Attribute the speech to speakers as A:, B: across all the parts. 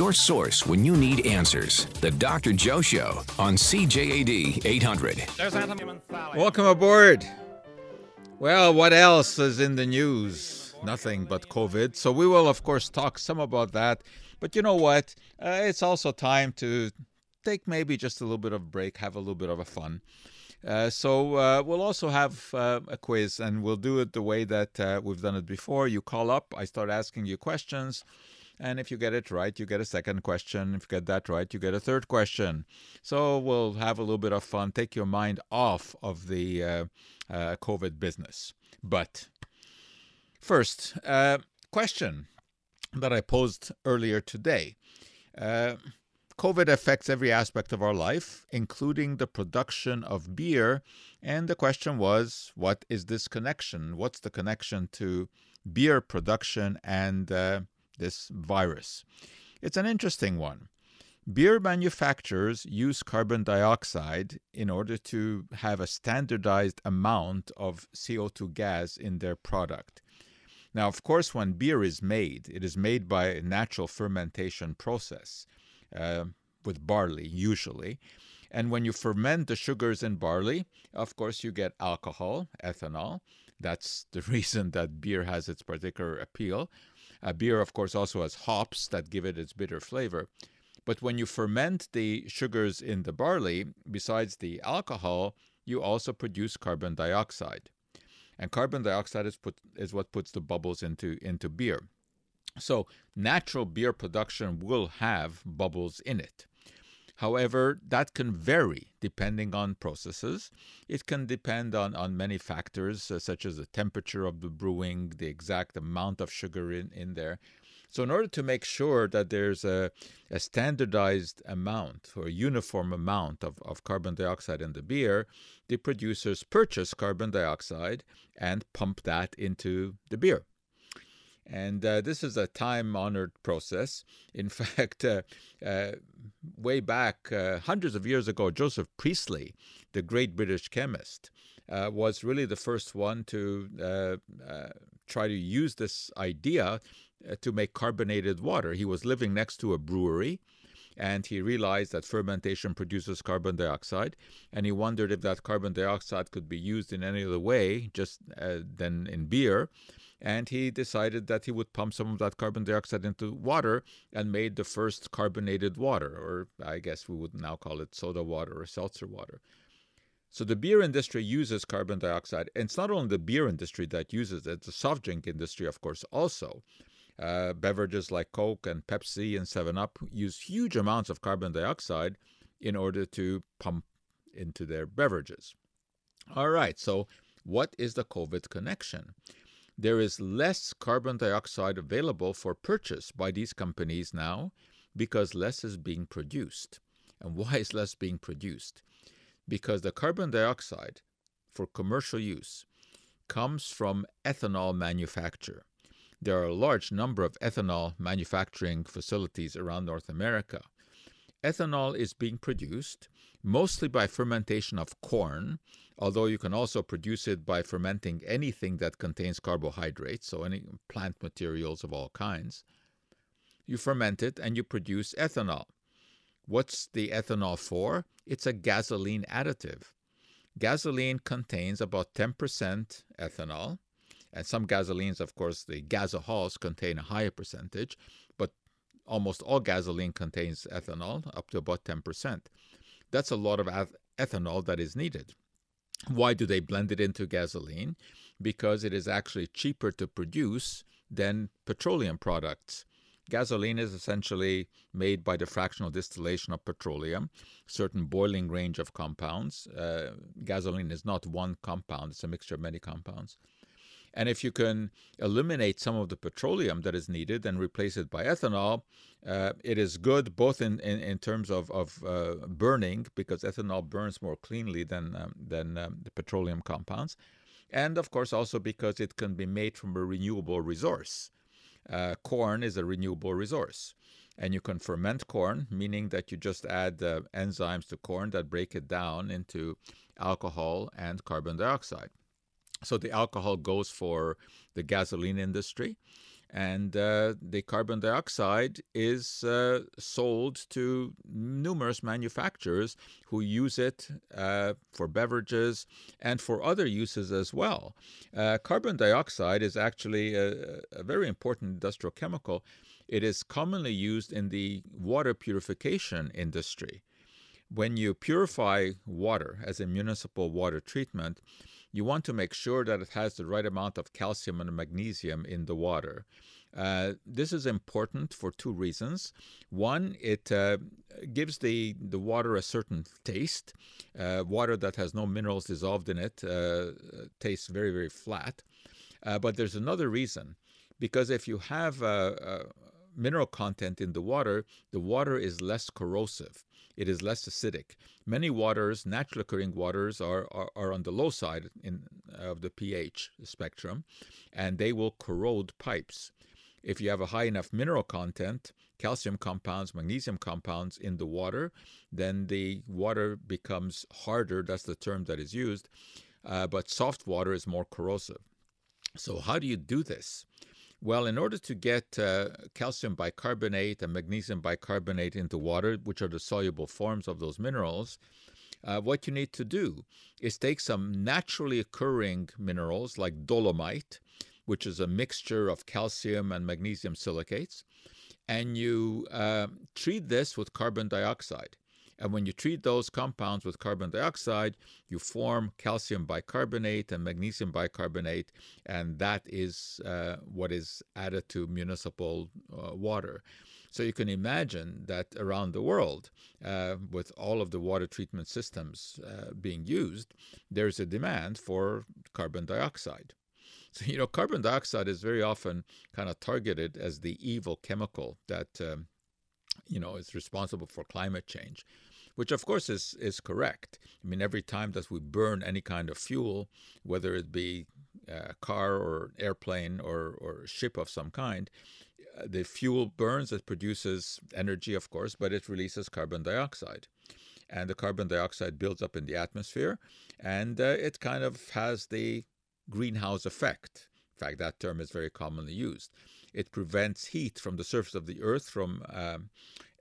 A: your source when you need answers. The Dr. Joe Show on CJAD 800.
B: Welcome aboard. Well, what else is in the news? Nothing but COVID. So we will, of course, talk some about that. But you know what? Uh, it's also time to take maybe just a little bit of a break, have a little bit of a fun. Uh, so uh, we'll also have uh, a quiz, and we'll do it the way that uh, we've done it before. You call up, I start asking you questions, and if you get it right, you get a second question. If you get that right, you get a third question. So we'll have a little bit of fun, take your mind off of the uh, uh, COVID business. But first, question that I posed earlier today. COVID affects every aspect of our life, including the production of beer. And the question was, what is this connection? What's the connection to beer production and uh, this virus? It's an interesting one. Beer manufacturers use carbon dioxide in order to have a standardized amount of CO2 gas in their product. Now, of course, when beer is made, it is made by a natural fermentation process uh, with barley, usually. And when you ferment the sugars in barley, of course, you get alcohol, ethanol. That's the reason that beer has its particular appeal. Uh, beer, of course, also has hops that give it its bitter flavor. But when you ferment the sugars in the barley, besides the alcohol, you also produce carbon dioxide. And carbon dioxide is, put, is what puts the bubbles into, into beer. So natural beer production will have bubbles in it. However, that can vary depending on processes. It can depend on, on many factors, uh, such as the temperature of the brewing, the exact amount of sugar in, in there. So, in order to make sure that there's a, a standardized amount or uniform amount of, of carbon dioxide in the beer, the producers purchase carbon dioxide and pump that into the beer. And uh, this is a time honored process. In fact, uh, uh, way back uh, hundreds of years ago, Joseph Priestley, the great British chemist, uh, was really the first one to uh, try to use this idea to make carbonated water. He was living next to a brewery and he realized that fermentation produces carbon dioxide and he wondered if that carbon dioxide could be used in any other way just uh, than in beer and he decided that he would pump some of that carbon dioxide into water and made the first carbonated water, or I guess we would now call it soda water or seltzer water. So the beer industry uses carbon dioxide, and it's not only the beer industry that uses it; the soft drink industry, of course, also. Uh, beverages like Coke and Pepsi and Seven Up use huge amounts of carbon dioxide in order to pump into their beverages. All right, so what is the COVID connection? There is less carbon dioxide available for purchase by these companies now because less is being produced. And why is less being produced? Because the carbon dioxide for commercial use comes from ethanol manufacture. There are a large number of ethanol manufacturing facilities around North America. Ethanol is being produced mostly by fermentation of corn, although you can also produce it by fermenting anything that contains carbohydrates, so any plant materials of all kinds. You ferment it and you produce ethanol. What's the ethanol for? It's a gasoline additive. Gasoline contains about 10% ethanol, and some gasolines, of course, the gasohols contain a higher percentage, almost all gasoline contains ethanol, up to about 10%. That's a lot of ethanol that is needed. Why do they blend it into gasoline? Because it is actually cheaper to produce than petroleum products. Gasoline is essentially made by the fractional distillation of petroleum, certain boiling range of compounds. Uh, gasoline is not one compound, it's a mixture of many compounds. And if you can eliminate some of the petroleum that is needed and replace it by ethanol, uh, it is good both in, in, in terms of, of uh, burning, because ethanol burns more cleanly than, um, than um, the petroleum compounds, and of course also because it can be made from a renewable resource. Uh, corn is a renewable resource. And you can ferment corn, meaning that you just add uh, enzymes to corn that break it down into alcohol and carbon dioxide. So the alcohol goes for the gasoline industry, And uh, the carbon dioxide is uh, sold to numerous manufacturers who use it uh, for beverages and for other uses as well. Uh, carbon dioxide is actually a, a very important industrial chemical. It is commonly used in the water purification industry. When you purify water as a municipal water treatment, you want to make sure that it has the right amount of calcium and magnesium in the water. Uh, this is important for two reasons. One, it uh, gives the, the water a certain taste. Uh, water that has no minerals dissolved in it uh, tastes very, very flat. Uh, but there's another reason. Because if you have mineral content in the water, the water is less corrosive it is less acidic. Many waters, naturally occurring waters, are, are, are on the low side in, of the pH spectrum, and they will corrode pipes. If you have a high enough mineral content, calcium compounds, magnesium compounds in the water, then the water becomes harder. That's the term that is used. Uh, but soft water is more corrosive. So, how do you do this? Well, in order to get uh, calcium bicarbonate and magnesium bicarbonate into water, which are the soluble forms of those minerals, uh, what you need to do is take some naturally occurring minerals like dolomite, which is a mixture of calcium and magnesium silicates, and you uh, treat this with carbon dioxide. And when you treat those compounds with carbon dioxide, you form calcium bicarbonate and magnesium bicarbonate, and that is uh, what is added to municipal uh, water. So you can imagine that around the world, uh, with all of the water treatment systems uh, being used, there's a demand for carbon dioxide. So, you know, carbon dioxide is very often kind of targeted as the evil chemical that, um, you know, is responsible for climate change which of course is, is correct. I mean, every time that we burn any kind of fuel, whether it be a car or airplane or, or ship of some kind, uh, the fuel burns, it produces energy, of course, but it releases carbon dioxide. And the carbon dioxide builds up in the atmosphere, and uh, it kind of has the greenhouse effect. In fact, that term is very commonly used. It prevents heat from the surface of the Earth from um,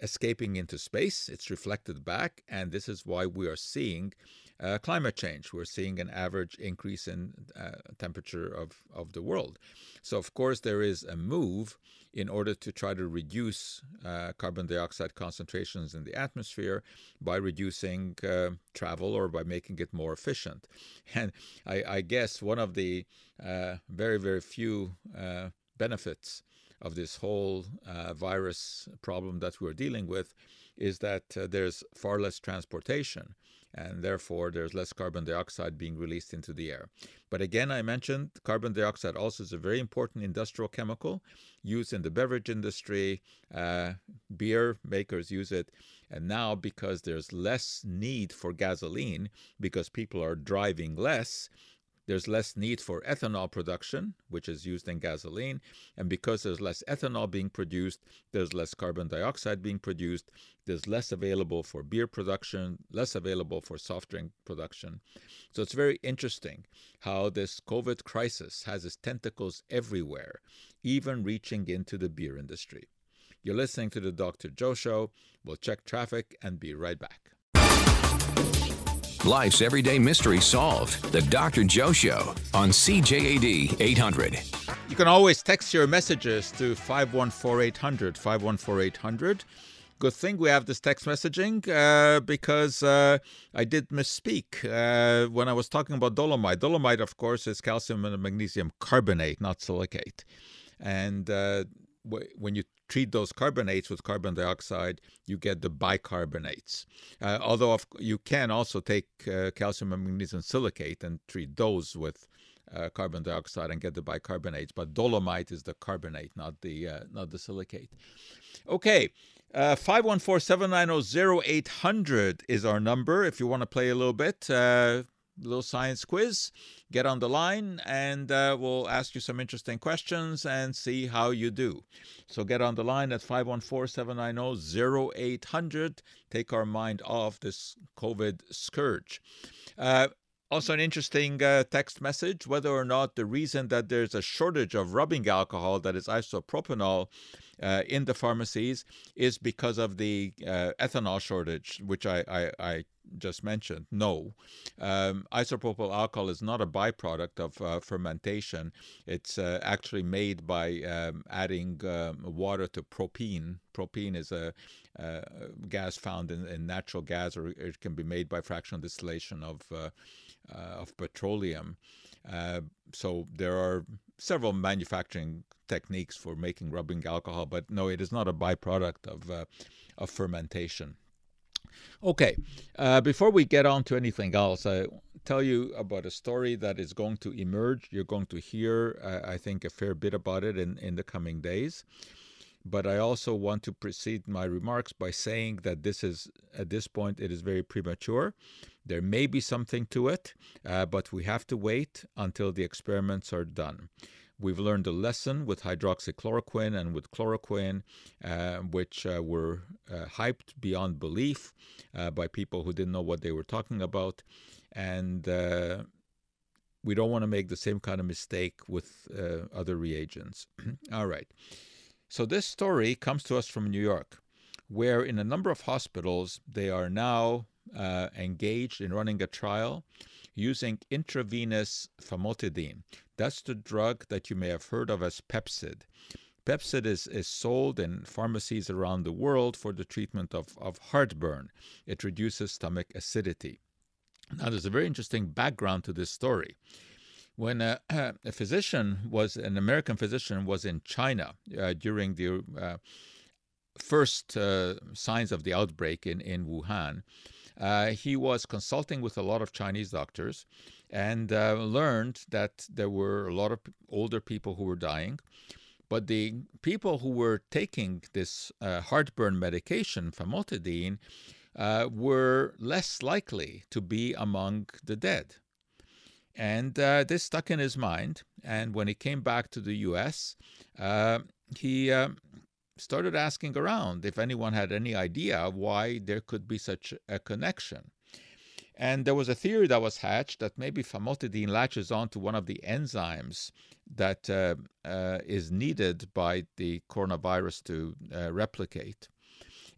B: escaping into space. It's reflected back, and this is why we are seeing uh, climate change. We're seeing an average increase in uh, temperature of, of the world. So, of course, there is a move in order to try to reduce uh, carbon dioxide concentrations in the atmosphere by reducing uh, travel or by making it more efficient. And I, I guess one of the uh, very, very few uh, benefits of this whole uh, virus problem that we're dealing with is that uh, there's far less transportation and therefore there's less carbon dioxide being released into the air. But again, I mentioned carbon dioxide also is a very important industrial chemical used in the beverage industry. Uh, beer makers use it. And now, because there's less need for gasoline, because people are driving less, there's less need for ethanol production, which is used in gasoline. And because there's less ethanol being produced, there's less carbon dioxide being produced. There's less available for beer production, less available for soft drink production. So it's very interesting how this COVID crisis has its tentacles everywhere, even reaching into the beer industry. You're listening to the Dr. Joe Show. We'll check traffic and be right back.
A: Life's everyday mystery solved. The Dr. Joe Show on CJAD 800.
B: You can always text your messages to 514 800. 514 800. Good thing we have this text messaging uh, because uh, I did misspeak uh, when I was talking about dolomite. Dolomite, of course, is calcium and magnesium carbonate, not silicate. And uh, when you treat those carbonates with carbon dioxide, you get the bicarbonates. Uh, although you can also take uh, calcium and magnesium silicate and treat those with uh, carbon dioxide and get the bicarbonates. But dolomite is the carbonate, not the uh, not the silicate. Okay. Uh, 514-790-0800 is our number if you want to play a little bit uh, little science quiz. Get on the line and uh, we'll ask you some interesting questions and see how you do. So get on the line at 514 790 0800. Take our mind off this COVID scourge. Uh, Also, an interesting uh, text message whether or not the reason that there's a shortage of rubbing alcohol, that is isopropanol, uh, in the pharmacies is because of the uh, ethanol shortage, which I, I, I just mentioned. No, um, isopropyl alcohol is not a byproduct of uh, fermentation. It's uh, actually made by um, adding um, water to propene. Propene is a, a gas found in, in, natural gas, or it can be made by fractional distillation of uh, uh, of petroleum. Uh, so there are several manufacturing techniques for making rubbing alcohol, but no, it is not a byproduct of of fermentation. Okay, uh, before we get on to anything else, I tell you about a story that is going to emerge. You're going to hear, uh, I think, a fair bit about it in, in the coming days. But I also want to precede my remarks by saying that this is, at this point, it is very premature. There may be something to it, uh, but we have to wait until the experiments are done. We've learned a lesson with hydroxychloroquine and with chloroquine, uh, which uh, were uh, hyped beyond belief uh, by people who didn't know what they were talking about. And uh, we don't want to make the same kind of mistake with other reagents. All right. So this story comes to us from New York, where in a number of hospitals, they are now uh, engaged in running a trial using intravenous famotidine. That's the drug that you may have heard of as Pepcid. Pepcid is, is sold in pharmacies around the world for the treatment of, of heartburn. It reduces stomach acidity. Now, there's a very interesting background to this story. When a, a physician was, an American physician, was in China uh, during the uh, first uh, signs of the outbreak in, in Wuhan, uh, he was consulting with a lot of Chinese doctors and uh, learned that there were a lot of older people who were dying. But the people who were taking this uh, heartburn medication, famotidine, were less likely to be among the dead. And uh, this stuck in his mind. And when he came back to the US, uh, he started asking around if anyone had any idea why there could be such a connection. And there was a theory that was hatched that maybe famotidine latches onto one of the enzymes that uh, uh, is needed by the coronavirus to uh, replicate.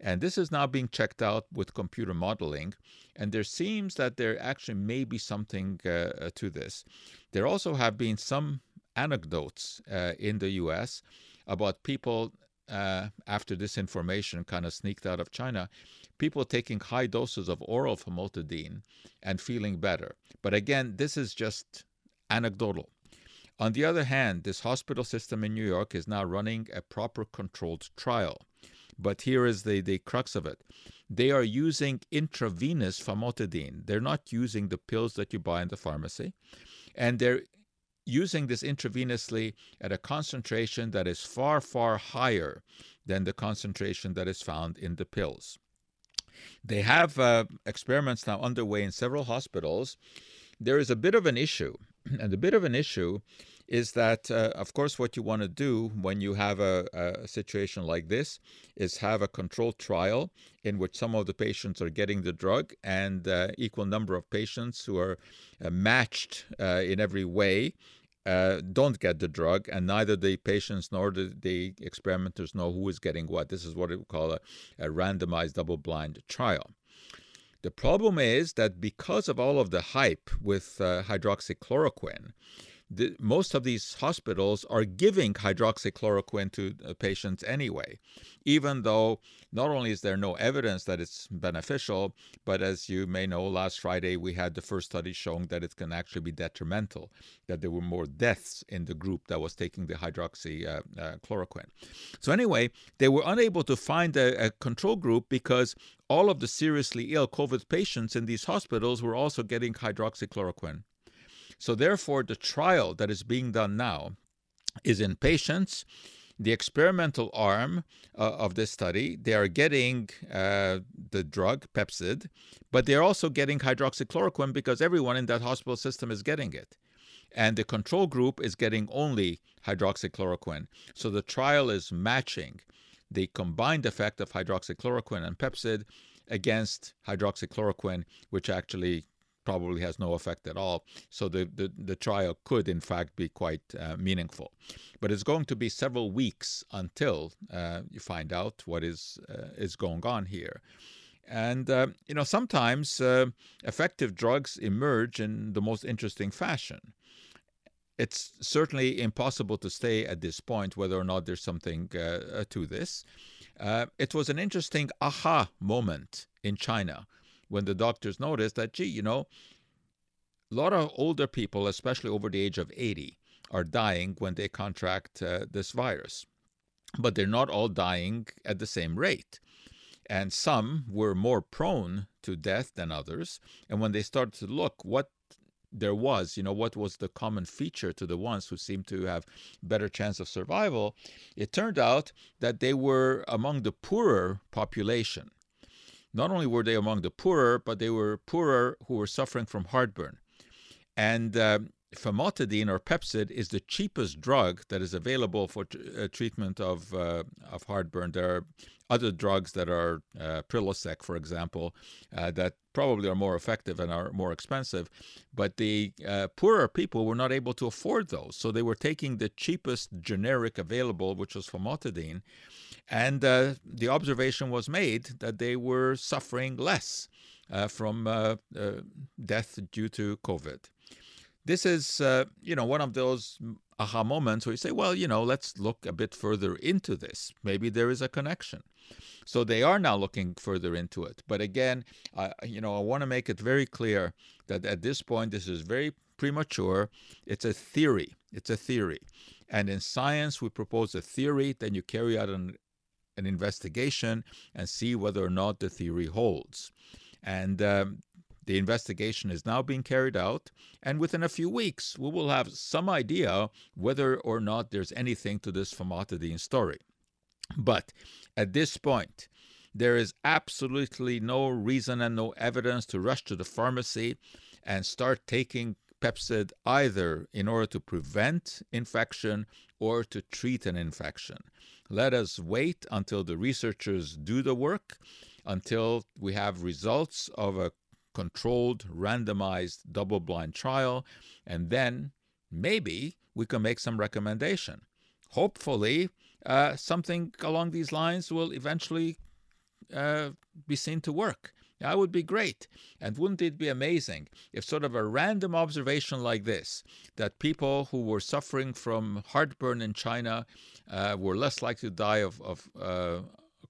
B: And this is now being checked out with computer modeling. And there seems that there actually may be something uh, to this. There also have been some anecdotes uh, in the US about people uh, after this information kind of sneaked out of China, people taking high doses of oral famotidine and feeling better. But again, this is just anecdotal. On the other hand, this hospital system in New York is now running a proper controlled trial. But here is the, the crux of it. They are using intravenous famotidine. They're not using the pills that you buy in the pharmacy. And they're using this intravenously at a concentration that is far, far higher than the concentration that is found in the pills. They have uh, experiments now underway in several hospitals. There is a bit of an issue, and the bit of an issue is that, uh, of course, what you want to do when you have a, a, situation like this is have a controlled trial in which some of the patients are getting the drug and uh, equal number of patients who are uh, matched uh, in every way uh, don't get the drug, and neither the patients nor the, the, experimenters know who is getting what. This is what we call a, a randomized double blind trial. The problem is that because of all of the hype with uh, hydroxychloroquine, the, most of these hospitals are giving hydroxychloroquine to uh, patients anyway, even though not only is there no evidence that it's beneficial, but as you may know, last Friday we had the first study showing that it can actually be detrimental, that there were more deaths in the group that was taking the hydroxychloroquine. Uh, uh, so, anyway, they were unable to find a, a control group because all of the seriously ill COVID patients in these hospitals were also getting hydroxychloroquine. So, therefore, the trial that is being done now is in patients. The experimental arm uh, of this study, they are getting uh, the drug Pepcid, but they're also getting hydroxychloroquine because everyone in that hospital system is getting it. And the control group is getting only hydroxychloroquine. So the trial is matching the combined effect of hydroxychloroquine and Pepcid against hydroxychloroquine, which actually probably has no effect at all. So the, the, the trial could, in fact, be quite uh, meaningful. But it's going to be several weeks until uh, you find out what is, uh, is going on here. And, uh, you know, sometimes uh, effective drugs emerge in the most interesting fashion. It's certainly impossible to say at this point whether or not there's something uh, to this. it was an interesting aha moment in China when the doctors noticed that, gee, you know, a lot of older people, especially over the age of 80, are dying when they contract uh, this virus. But they're not all dying at the same rate. And some were more prone to death than others. And when they started to look what there was, you know, what was the common feature to the ones who seemed to have better chance of survival, it turned out that they were among the poorer population not only were they among the poorer, but they were poorer who were suffering from heartburn. And uh, famotidine or Pepcid is the cheapest drug that is available for t- uh, treatment of uh, of heartburn. There are other drugs that are uh, Prilosec, for example, uh, that probably are more effective and are more expensive. But the uh, poorer people were not able to afford those, so they were taking the cheapest generic available, which was famotidine. And uh, the observation was made that they were suffering less uh, from uh, uh death due to COVID. This is, uh, you know, one of those aha moments where you say, well, you know, let's look a bit further into this. Maybe there is a connection. So they are now looking further into it. But again, you know, I want to make it very clear that at this point, this is very premature. It's a theory. It's a theory. And in science, we propose a theory, then you carry out an an investigation and see whether or not the theory holds. And um, the investigation is now being carried out, and within a few weeks, we will have some idea whether or not there's anything to this famotidine story. But at this point, there is absolutely no reason and no evidence to rush to the pharmacy and start taking Pepcid either in order to prevent infection or to treat an infection. Let us wait until the researchers do the work, until we have results of a controlled, randomized, double blind trial, and then maybe we can make some recommendation. Hopefully, uh, something along these lines will eventually uh, be seen to work. That would be great. And wouldn't it be amazing if, sort of a random observation like this, that people who were suffering from heartburn in China uh, were less likely to die of, of uh,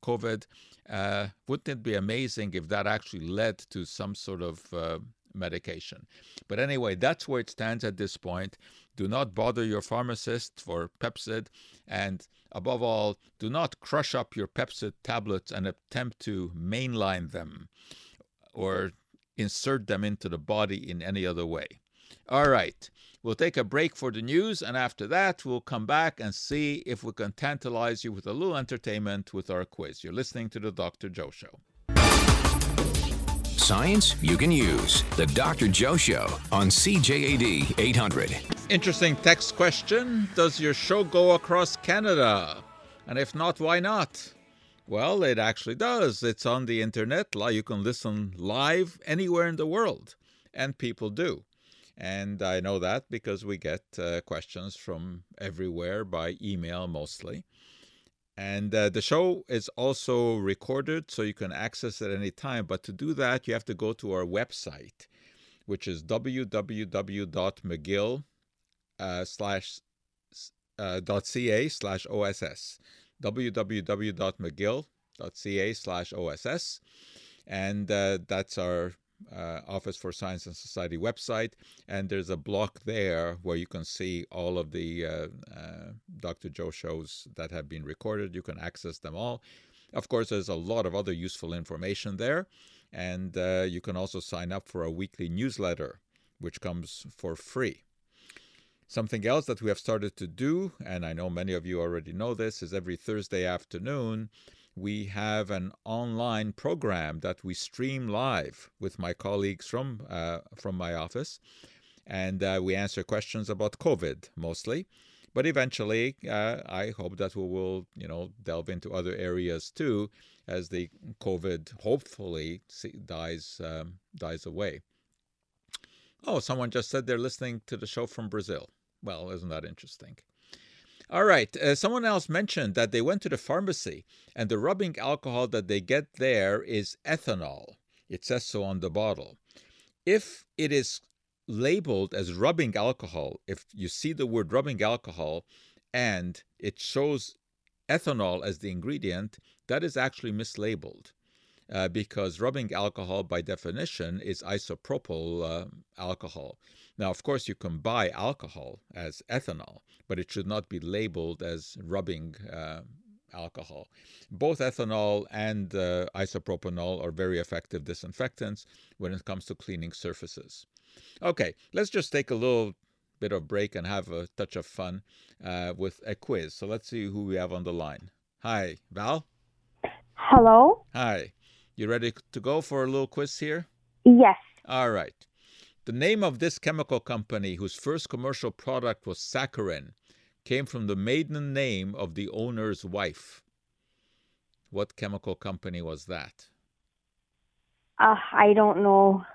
B: COVID? Uh, wouldn't it be amazing if that actually led to some sort of uh, medication? But anyway, that's where it stands at this point. Do not bother your pharmacist for Pepcid. And above all, do not crush up your Pepcid tablets and attempt to mainline them or insert them into the body in any other way. All right, we'll take a break for the news, and after that, we'll come back and see if we can tantalize you with a little entertainment with our quiz. You're listening to the Dr. Joe Show.
A: Science you can use. The Dr. Joe Show on CJAD 800.
B: Interesting text question Does your show go across Canada? And if not, why not? Well, it actually does. It's on the internet. You can listen live anywhere in the world, and people do. And I know that because we get uh, questions from everywhere by email mostly. And uh, the show is also recorded, so you can access it any time. But to do that, you have to go to our website, which is www.mcgill uh, slash uh, OSS www.mcgill.ca slash OSS. And uh, that's our uh, Office for Science and Society website. And there's a block there where you can see all of the uh, uh Dr. Joe shows that have been recorded. You can access them all. Of course, there's a lot of other useful information there. And uh, you can also sign up for a weekly newsletter, which comes for free. Something else that we have started to do, and I know many of you already know this, is every Thursday afternoon we have an online program that we stream live with my colleagues from uh, from my office, and uh, we answer questions about COVID mostly. But eventually, uh, I hope that we will, you know, delve into other areas too, as the COVID hopefully dies um, dies away. Oh, someone just said they're listening to the show from Brazil. Well, isn't that interesting? All right. Uh, someone else mentioned that they went to the pharmacy and the rubbing alcohol that they get there is ethanol. It says so on the bottle. If it is labeled as rubbing alcohol, if you see the word rubbing alcohol and it shows ethanol as the ingredient, that is actually mislabeled. Uh, because rubbing alcohol, by definition, is isopropyl uh, alcohol. Now, of course, you can buy alcohol as ethanol, but it should not be labeled as rubbing uh, alcohol. Both ethanol and uh, isopropanol are very effective disinfectants when it comes to cleaning surfaces. Okay, let's just take a little bit of break and have a touch of fun uh, with a quiz. So let's see who we have on the line. Hi, Val.
C: Hello.
B: Hi. You ready to go for a little quiz here?
C: Yes.
B: All right. The name of this chemical company, whose first commercial product was saccharin, came from the maiden name of the owner's wife. What chemical company was that?
C: Uh, I don't know.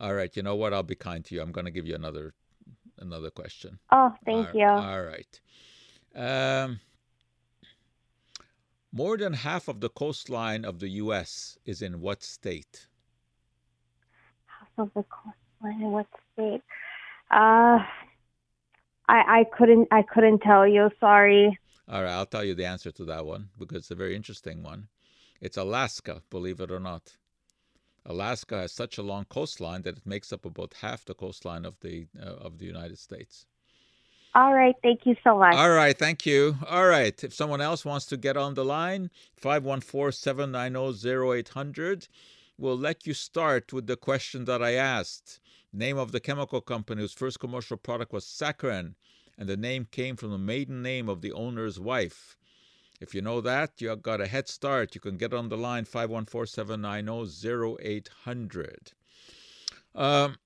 B: All right. You know what? I'll be kind to you. I'm going to give you another another question.
C: Oh, thank
B: all,
C: you.
B: All right. Um, more than half of the coastline of the U.S. is in what state?
C: Of the coastline in what state? Uh, I I couldn't I couldn't tell you. Sorry.
B: All right, I'll tell you the answer to that one because it's a very interesting one. It's Alaska, believe it or not. Alaska has such a long coastline that it makes up about half the coastline of the uh, of the United States.
C: All right, thank you so much.
B: All right, thank you. All right, if someone else wants to get on the line, 514-790-0800, we'll let you start with the question that I asked. Name of the chemical company whose first commercial product was saccharin, and the name came from the maiden name of the owner's wife. If you know that, you have got a head start. You can get on the line 514-790-0800. Um,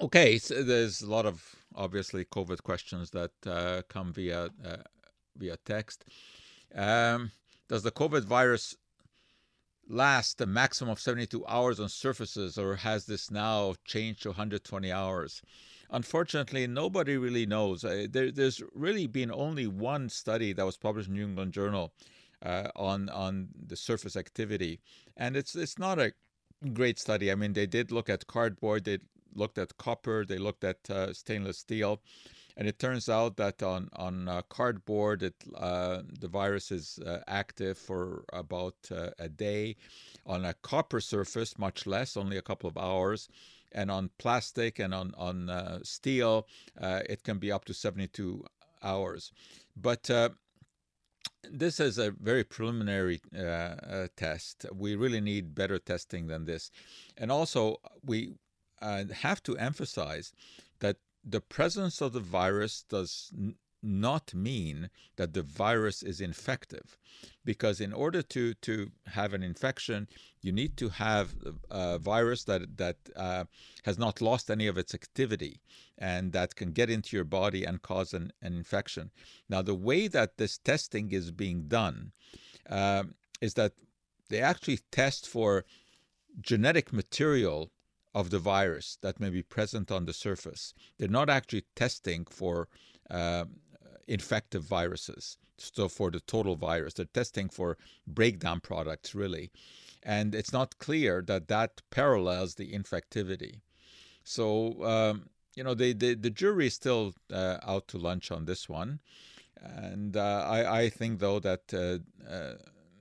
B: okay, so there's a lot of obviously COVID questions that uh, come via uh, via text. Um, does the COVID virus last a maximum of 72 hours on surfaces, or has this now changed to 120 hours? Unfortunately, nobody really knows. Uh, there, there's really been only one study that was published in New England Journal uh, on on the surface activity, and it's it's not a great study. I mean, they did look at cardboard, they looked at copper, they looked at uh, stainless steel, and it turns out that on on uh, cardboard, it, uh, the virus is uh, active for about uh, a day. On a copper surface, much less, only a couple of hours. And on plastic and on on uh, steel, it can be up to 72 hours. But this is a very preliminary uh, uh, test. We really need better testing than this. And also, we uh, have to emphasize that the presence of the virus does not mean that the virus is infective because in order to to have an infection you need to have a virus that that uh, has not lost any of its activity and that can get into your body and cause an, an infection. Now the way that this testing is being done uh, is that they actually test for genetic material of the virus that may be present on the surface. They're not actually testing for uh, infective viruses, so for the total virus. They're testing for breakdown products, really. And it's not clear that that parallels the infectivity. So, um, you know, the, the, jury is still uh, out to lunch on this one. And uh, I, I think, though, that uh, uh,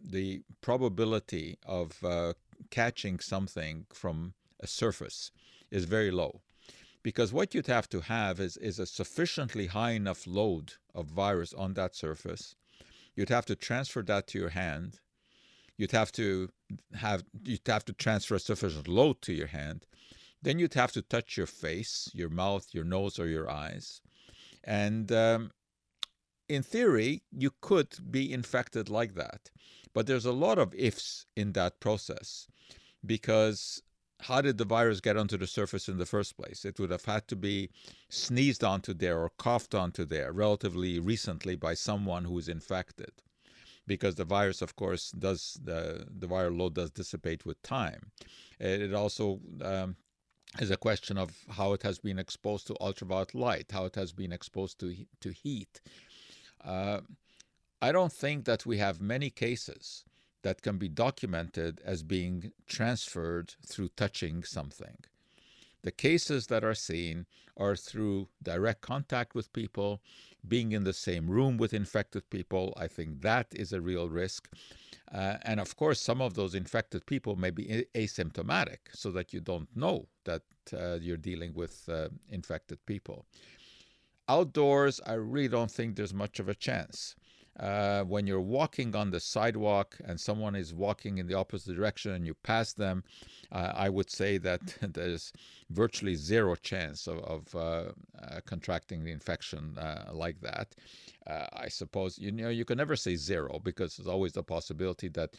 B: the probability of uh, catching something from a surface is very low. Because what you'd have to have is, is a sufficiently high enough load of virus on that surface. You'd have to transfer that to your hand. You'd have to have you'd have to transfer a sufficient load to your hand. Then you'd have to touch your face, your mouth, your nose, or your eyes. And um, in theory, you could be infected like that. But there's a lot of ifs in that process because how did the virus get onto the surface in the first place? It would have had to be sneezed onto there or coughed onto there relatively recently by someone who is infected. Because the virus, of course, does the, the viral load does dissipate with time. It also um, is a question of how it has been exposed to ultraviolet light, how it has been exposed to to heat. Uh, I don't think that we have many cases that can be documented as being transferred through touching something. The cases that are seen are through direct contact with people, being in the same room with infected people. I think that is a real risk. Uh, and of course, some of those infected people may be asymptomatic, so that you don't know that uh, you're dealing with uh, infected people. Outdoors, I really don't think there's much of a chance. Uh, when you're walking on the sidewalk and someone is walking in the opposite direction and you pass them, uh, I would say that there's virtually zero chance of, of uh, uh contracting the infection uh, like that. Uh, I suppose you know you can never say zero because there's always the possibility that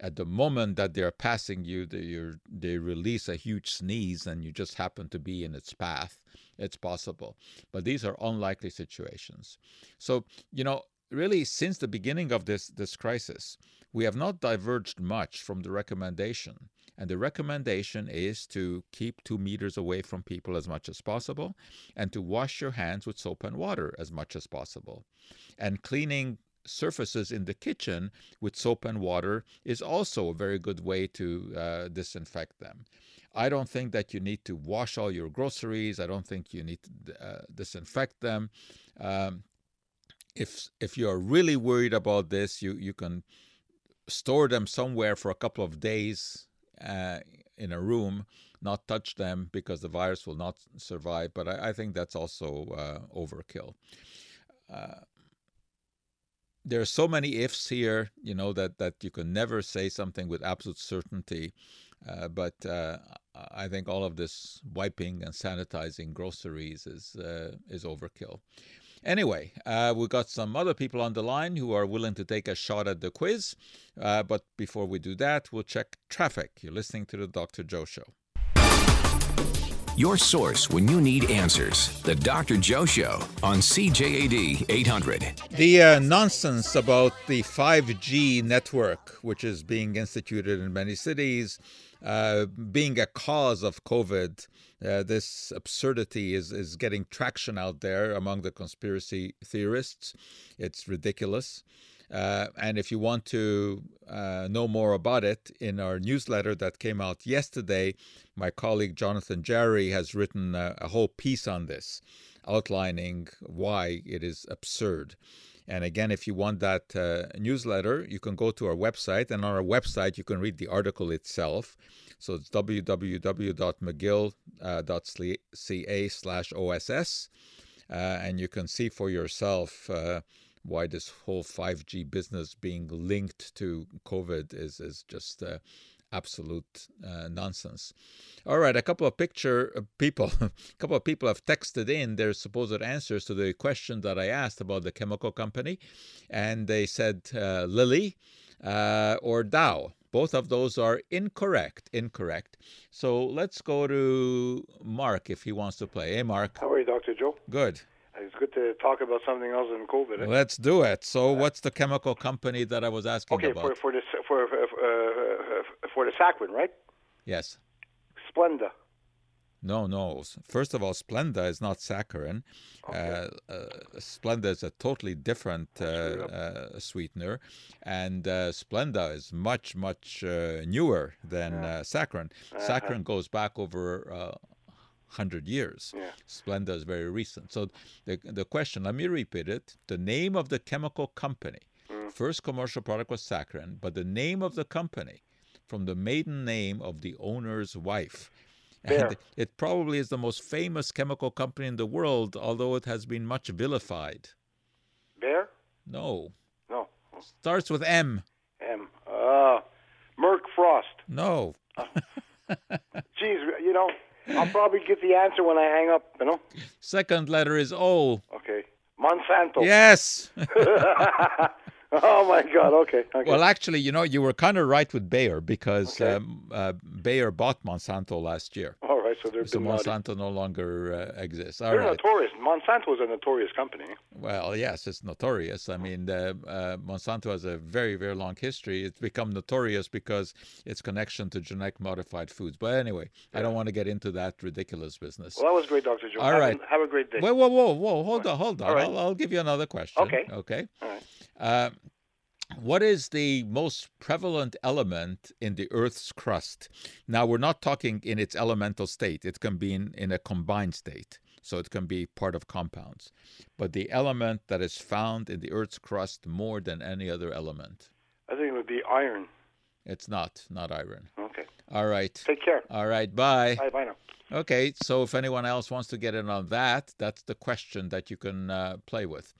B: at the moment that they're passing you, they, they release a huge sneeze and you just happen to be in its path. It's possible, but these are unlikely situations. So you know really since the beginning of this this crisis, we have not diverged much from the recommendation. And the recommendation is to keep two meters away from people as much as possible and to wash your hands with soap and water as much as possible. And cleaning surfaces in the kitchen with soap and water is also a very good way to uh, disinfect them. I don't think that you need to wash all your groceries. I don't think you need to uh, disinfect them. Um, if if you're really worried about this, you you can store them somewhere for a couple of days uh, in a room, not touch them because the virus will not survive. But I, I think that's also uh, overkill. Uh, there are so many ifs here, you know, that that you can never say something with absolute certainty. Uh, but uh, I think all of this wiping and sanitizing groceries is uh, is overkill. Anyway, uh, we've got some other people on the line who are willing to take a shot at the quiz. Uh, but before we do that, we'll check traffic. You're listening to the Dr. Joe Show.
A: Your source when you need answers. The Dr. Joe Show on CJAD 800.
B: The uh, nonsense about the 5G network, which is being instituted in many cities, uh, being a cause of COVID, uh, this absurdity is, is getting traction out there among the conspiracy theorists. It's ridiculous. Uh, and if you want to uh, know more about it, in our newsletter that came out yesterday, my colleague Jonathan Jarry has written a, a whole piece on this, outlining why it is absurd. And again, if you want that uh, newsletter, you can go to our website, and on our website, you can read the article itself. So it's www.mcgill.ca slash OSS, uh, and you can see for yourself uh, why this whole 5G business being linked to COVID is, is just uh, absolute uh, nonsense. All right, a couple of picture uh, people, a couple of people have texted in their supposed answers to the question that I asked about the chemical company, and they said uh, Lilly uh, or Dow. Both of those are incorrect. Incorrect. So let's go to Mark if he wants to play. Hey, Mark.
D: How are you, Dr. Joe?
B: Good.
D: It's good to talk about something else than COVID. Eh?
B: Let's do it. So, what's the chemical company that I was asking
D: okay,
B: about?
D: Okay, for for the for uh, for the saccharin, right?
B: Yes.
D: Splenda.
B: No, no. First of all, Splenda is not saccharin. Okay. Uh, uh, Splenda is a totally different uh, uh sweetener, and uh, Splenda is much, much uh, newer than yeah. saccharin. -huh. Saccharin goes back over hundred years.
D: Yeah.
B: Splenda is very recent. So the the question, let me repeat it: the name of the chemical company. Mm. First commercial product was saccharin, but the name of the company, from the maiden name of the owner's wife. And it probably is the most famous chemical company in the world, although it has been much vilified.
D: Bayer?
B: No.
D: No.
B: Starts with M.
D: M. Uh, Merck Frosst.
B: No.
D: Jeez, you know, I'll probably get the answer when I hang up, you know?
B: Second letter is O.
D: Okay. Monsanto.
B: Yes.
D: oh my God. Okay. okay.
B: Well, actually, you know, you were kind of right with Bayer because okay. um, uh, Bayer bought Monsanto last year.
D: All right. So they're
B: So. Monsanto no longer uh, exists. All
D: They're
B: right.
D: notorious. Monsanto is a notorious company.
B: Well, yes, it's notorious. I mean, uh, uh, Monsanto has a very, very long history. It's become notorious because its connection to genetic modified foods. But anyway, I don't want to get into that ridiculous business.
D: Well, that was great, Dr. Joe.
B: All
D: have,
B: right.
D: A, have a great day.
B: Whoa, whoa, whoa, whoa! Hold on, hold on.
D: Right.
B: I'll, I'll give you another question.
D: Okay.
B: Okay.
D: All right.
B: Uh, what is the most prevalent element in the Earth's crust? Now, we're not talking in its elemental state. It can be in, in a combined state, so it can be part of compounds. But the element that is found in the Earth's crust more than any other element,
D: I think it would be iron.
B: it's not, not iron.
D: Okay.
B: All right.
D: Take care.
B: All right. Bye.
D: Bye bye now.
B: Okay, so if anyone else wants to get in on that, that's the question that you can uh, play with.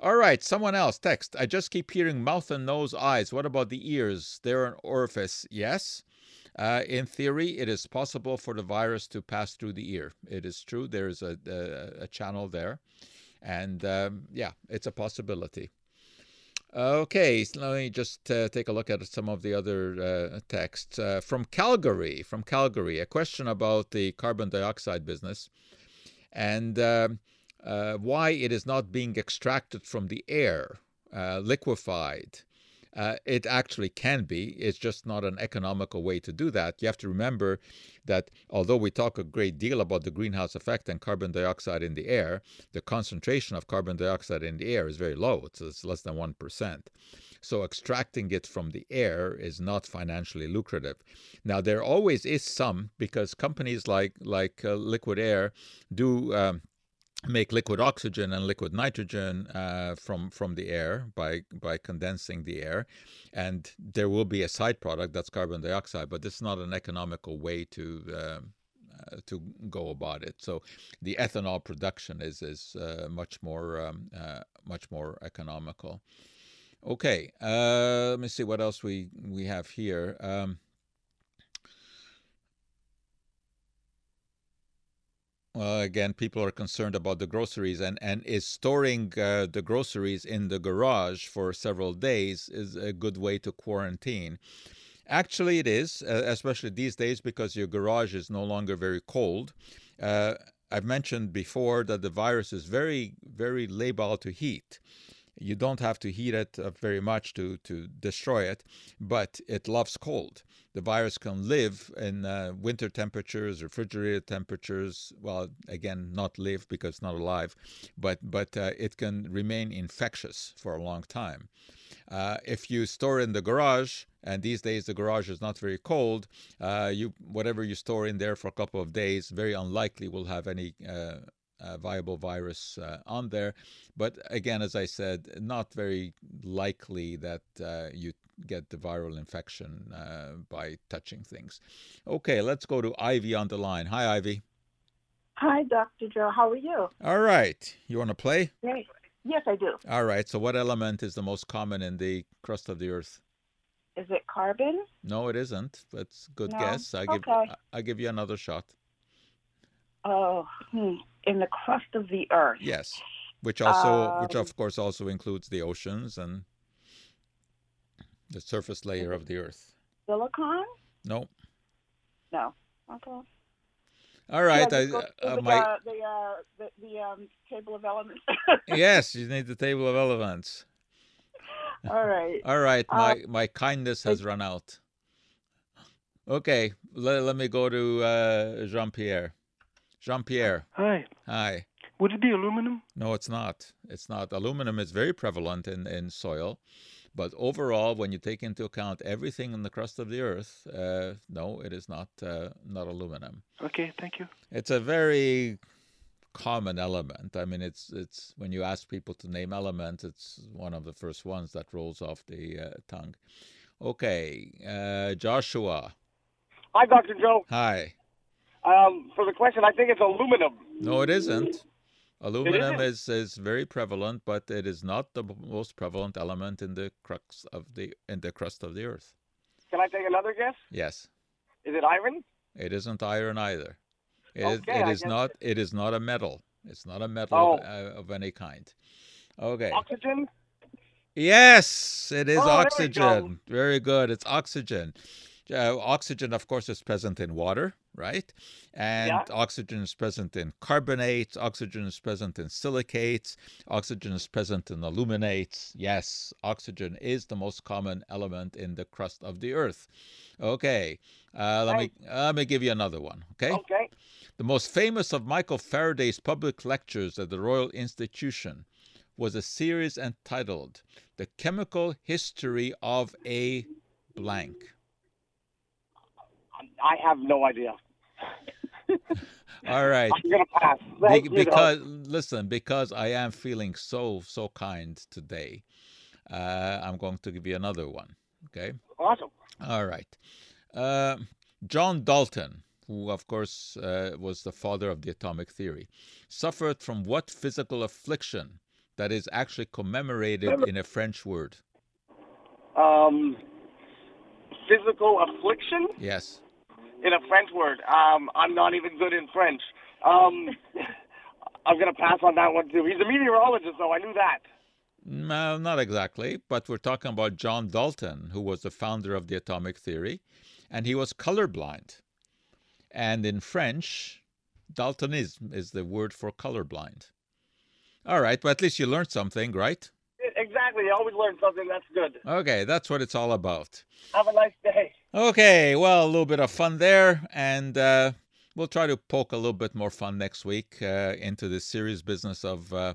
B: All right, someone else text. I just keep hearing mouth and nose, eyes. What about the ears? They're an orifice. Yes. Uh, in theory, it is possible for the virus to pass through the ear. It is true. There is a, a, a channel there. And um, yeah, it's a possibility. Okay, so let me just uh, take a look at some of the other uh, texts. Uh, from Calgary, from Calgary, a question about the carbon dioxide business and um, uh, why it is not being extracted from the air, uh, liquefied. Uh, it actually can be. It's just not an economical way to do that. You have to remember that although we talk a great deal about the greenhouse effect and carbon dioxide in the air, the concentration of carbon dioxide in the air is very low. It's, it's less than 1%. So extracting it from the air is not financially lucrative. Now there always is some because companies like like uh, Liquid Air do um, make liquid oxygen and liquid nitrogen uh, from from the air by by condensing the air, and there will be a side product that's carbon dioxide, but is not an economical way to. Um, uh, to go about it, so the ethanol production is is uh, much more um, uh, much more economical. Okay, uh, let me see what else we we have here. Um, well, again, people are concerned about the groceries, and and is storing uh, the groceries in the garage for several days is a good way to quarantine. Actually, it is, uh, especially these days because your garage is no longer very cold. Uh, I've mentioned before that the virus is very, very labile to heat. You don't have to heat it uh, very much to, to destroy it, but it loves cold. The virus can live in uh, winter temperatures, refrigerated temperatures. Well, again, not live because it's not alive, but but uh, it can remain infectious for a long time. Uh, if you store in the garage, and these days the garage is not very cold, uh, you whatever you store in there for a couple of days, very unlikely will have any uh, viable virus uh, on there. But again, as I said, not very likely that uh, you get the viral infection uh, by touching things. Okay, let's go to Ivy on the line. Hi, Ivy.
E: Hi, Dr. Joe. How are you?
B: All right. You want to play?
E: Great. Yes, I do.
B: All right. So, what element is the most common in the crust of the Earth?
E: Is it carbon?
B: No, it isn't. That's a good
E: No?
B: guess. I give
E: Okay.
B: I, I give you another shot.
E: Oh, hmm. in the crust of the earth.
B: Yes, which also, which
E: Um,
B: of course also includes the oceans and the surface layer of the Earth.
E: Silicon?
B: No.
E: No. Okay.
B: All right.
E: Yeah,
B: I, uh,
E: the,
B: my
E: uh, the, uh, the, the um, table of elements.
B: yes, you need the table of elements.
E: All right.
B: All right,
E: Uh,
B: my my kindness has run out. Okay, let, let me go to uh, Jean Pierre. Jean Pierre,
F: Hi.
B: hi.
F: Would it be aluminum?
B: No, it's not. It's not. Aluminum is very prevalent in, in soil, but overall, when you take into account everything in the crust of the earth, uh, no, it is not uh, not aluminum.
F: Okay, thank you.
B: It's a very common element. I mean, it's it's when you ask people to name elements, it's one of the first ones that rolls off the uh, tongue. Okay, uh, Joshua.
G: Hi, Dr. Joe.
B: Hi.
G: Um, for the question, I think it's aluminum.
B: No, it isn't. Aluminum
G: isn't?
B: is is very prevalent, but it is not the most prevalent element in the crux of the in the crust of the earth.
G: Can I take another guess?
B: Yes,
G: Is it iron?
B: it isn't iron either. It is,
G: Okay,
B: it is not. It is not a metal. It's not a metal
G: Oh.
B: of, uh, of any kind. Okay.
G: Oxygen?
B: Yes, it is
G: Oh,
B: oxygen. Very good. It's oxygen. Uh, oxygen, of course, is present in water. Right? And
G: Yeah.
B: oxygen is present in carbonates, oxygen is present in silicates, oxygen is present in aluminates. Yes, oxygen is the most common element in the crust of the earth. Okay, uh, let me let me give you another one. Okay,
G: Okay.
B: the most famous of Michael Faraday's public lectures at the Royal Institution was a series entitled "The Chemical History of a Blank."
G: I have no idea.
B: All right.
G: I'm gonna pass.
B: Be-
G: Thank you, though.
B: because listen, because I am feeling so so kind today, uh, I'm going to give you another one. Okay.
G: awesome.
B: All right. Uh, John Dalton, who of course uh, was the father of the atomic theory, suffered from what physical affliction that is actually commemorated in a French word?
G: Um, physical affliction
B: Yes.
G: In a French word. Um, I'm not even good in French. Um, I'm gonna pass on that one too. He's a meteorologist, though. I knew that.
B: No, not exactly, but we're talking about John Dalton, who was the founder of the atomic theory, and he was colorblind. And in French, Daltonism is the word for colorblind. All right, but at least you learned something, right?
G: Exactly. You always learn something. That's good.
B: Okay, that's what it's all about.
G: Have a nice day.
B: Okay, well, a little bit of fun there, and uh, we'll try to poke a little bit more fun next week uh, into the serious business of uh,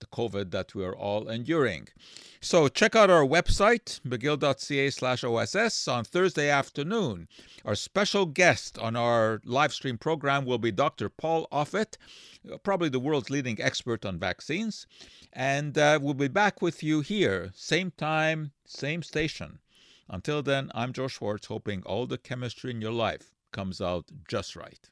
B: the COVID that we are all enduring. So check out our website, mcgill.ca slash OSS on Thursday afternoon. Our special guest on our live stream program will be Dr. Paul Offit, probably the world's leading expert on vaccines. And uh, we'll be back with you here, same time, same station. Until then, I'm Joe Schwartz, hoping all the chemistry in your life comes out just right.